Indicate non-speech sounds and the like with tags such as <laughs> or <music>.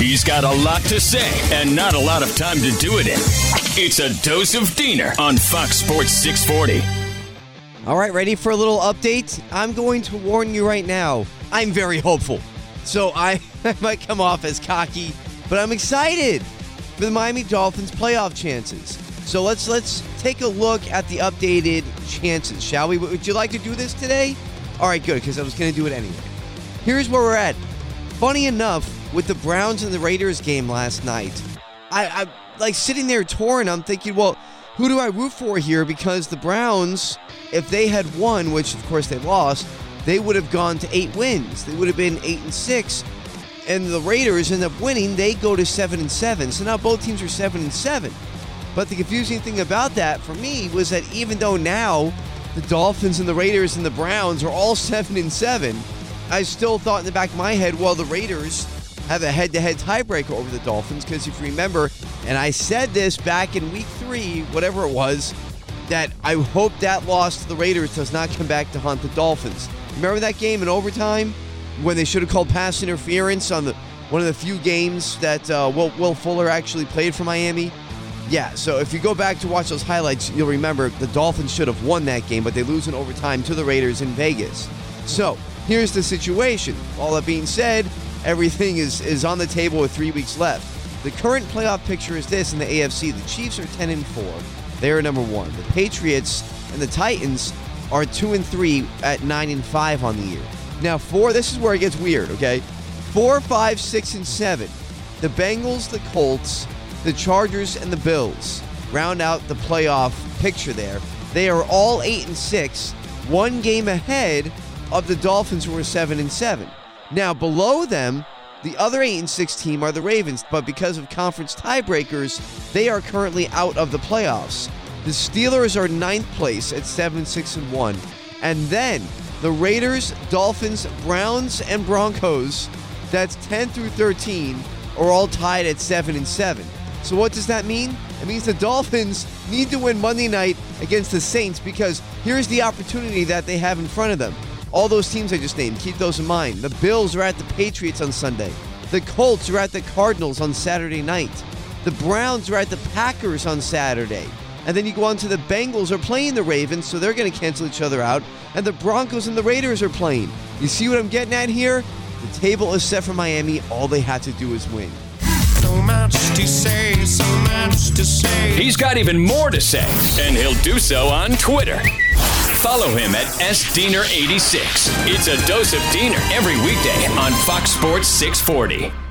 He's got a lot to say and not a lot of time to do it in. It's a dose of Diener on Fox Sports 640. All right, ready for a little update? I'm going to warn you right now. I'm very hopeful. So I, <laughs> I might come off as cocky, but I'm excited for the Miami Dolphins playoff chances. So let's let's take a look at the updated chances, shall we? Would you like to do this today? All right, good, because I was going to do it anyway. Here's where we're at. Funny enough, with the Browns and the Raiders game last night, I, I like sitting there torn. I'm thinking, well, who do I root for here? Because the Browns, if they had won, which of course they lost, they would have gone to eight wins. They would have been eight and six. And the Raiders end up winning. They go to seven and seven. So now both teams are seven and seven. But the confusing thing about that for me was that even though now the Dolphins and the Raiders and the Browns are all <laughs> seven and seven, I still thought in the back of my head, well, the Raiders have a head-to-head tiebreaker over the Dolphins because if you remember, and I said this back in Week Three, whatever it was, that I hope that loss to the Raiders does not come back to haunt the Dolphins. Remember that game in overtime when they should have called pass interference on the one of the few games that uh, Will, Will Fuller actually played for Miami? Yeah, so if you go back to watch those highlights, you'll remember the Dolphins should have won that game, but they lose in overtime to the Raiders in Vegas. So here's the situation. All that being said, everything is, is on the table with three weeks left. The current playoff picture is this in the AFC. The Chiefs are 10 and 4. They are number one. The Patriots and the Titans are 2 and 3 at 9 and 5 on the year. Now, four, this is where it gets weird, okay? Four, five, six, and seven. The Bengals, the Colts, the Chargers and the Bills round out the playoff picture there. They are all 8 and 6, one game ahead of the Dolphins who are 7 and 7. Now, below them, the other 8 and 6 team are the Ravens, but because of conference tiebreakers, they are currently out of the playoffs. The Steelers are ninth place at 7 6 and 1. And then the Raiders, Dolphins, Browns, and Broncos, that's 10 through 13, are all tied at 7 and 7. So what does that mean? It means the Dolphins need to win Monday night against the Saints because here's the opportunity that they have in front of them. All those teams I just named, keep those in mind. The Bills are at the Patriots on Sunday. The Colts are at the Cardinals on Saturday night. The Browns are at the Packers on Saturday. And then you go on to the Bengals are playing the Ravens, so they're going to cancel each other out. And the Broncos and the Raiders are playing. You see what I'm getting at here? The table is set for Miami. All they had to do is win. So much to say, so much to say. He's got even more to say, and he'll do so on Twitter. Follow him at SDiener86. It's a dose of Diener every weekday on Fox Sports 640.